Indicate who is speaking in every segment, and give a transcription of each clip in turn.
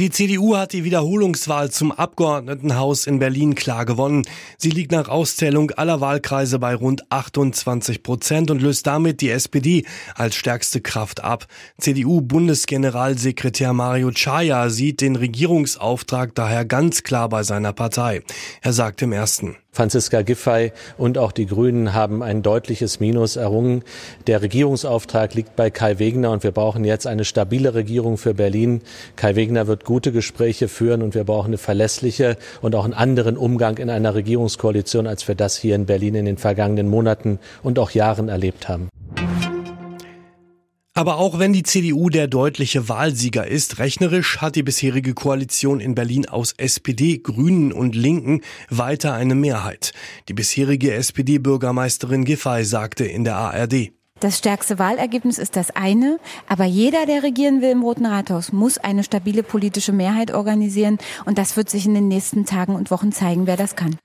Speaker 1: Die CDU hat die Wiederholungswahl zum Abgeordnetenhaus in Berlin klar gewonnen. Sie liegt nach Auszählung aller Wahlkreise bei rund 28 Prozent und löst damit die SPD als stärkste Kraft ab. CDU-Bundesgeneralsekretär Mario Chaya sieht den Regierungsauftrag daher ganz klar bei seiner Partei. Er sagt im ersten.
Speaker 2: Franziska Giffey und auch die Grünen haben ein deutliches Minus errungen. Der Regierungsauftrag liegt bei Kai Wegner und wir brauchen jetzt eine stabile Regierung für Berlin. Kai Wegner wird gute Gespräche führen und wir brauchen eine verlässliche und auch einen anderen Umgang in einer Regierungskoalition, als wir das hier in Berlin in den vergangenen Monaten und auch Jahren erlebt haben.
Speaker 1: Aber auch wenn die CDU der deutliche Wahlsieger ist, rechnerisch hat die bisherige Koalition in Berlin aus SPD, Grünen und Linken weiter eine Mehrheit. Die bisherige SPD-Bürgermeisterin Giffey sagte in der ARD.
Speaker 3: Das stärkste Wahlergebnis ist das eine, aber jeder, der regieren will im Roten Rathaus, muss eine stabile politische Mehrheit organisieren und das wird sich in den nächsten Tagen und Wochen zeigen, wer das kann.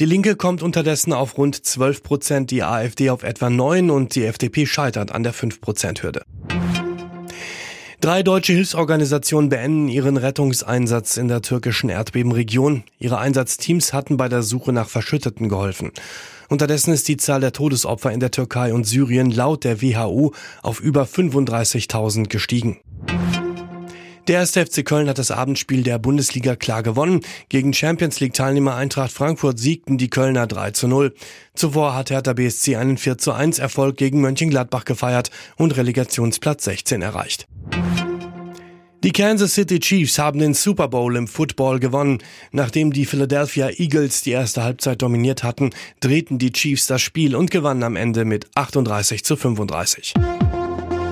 Speaker 1: Die Linke kommt unterdessen auf rund 12 Prozent, die AfD auf etwa 9 und die FDP scheitert an der 5-Prozent-Hürde. Drei deutsche Hilfsorganisationen beenden ihren Rettungseinsatz in der türkischen Erdbebenregion. Ihre Einsatzteams hatten bei der Suche nach Verschütteten geholfen. Unterdessen ist die Zahl der Todesopfer in der Türkei und Syrien laut der WHO auf über 35.000 gestiegen. Der erste FC Köln hat das Abendspiel der Bundesliga klar gewonnen. Gegen Champions League Teilnehmer Eintracht Frankfurt siegten die Kölner 3 zu 0. Zuvor hat Hertha BSC einen 4 zu 1 Erfolg gegen Mönchengladbach gefeiert und Relegationsplatz 16 erreicht. Die Kansas City Chiefs haben den Super Bowl im Football gewonnen. Nachdem die Philadelphia Eagles die erste Halbzeit dominiert hatten, drehten die Chiefs das Spiel und gewannen am Ende mit 38 zu 35.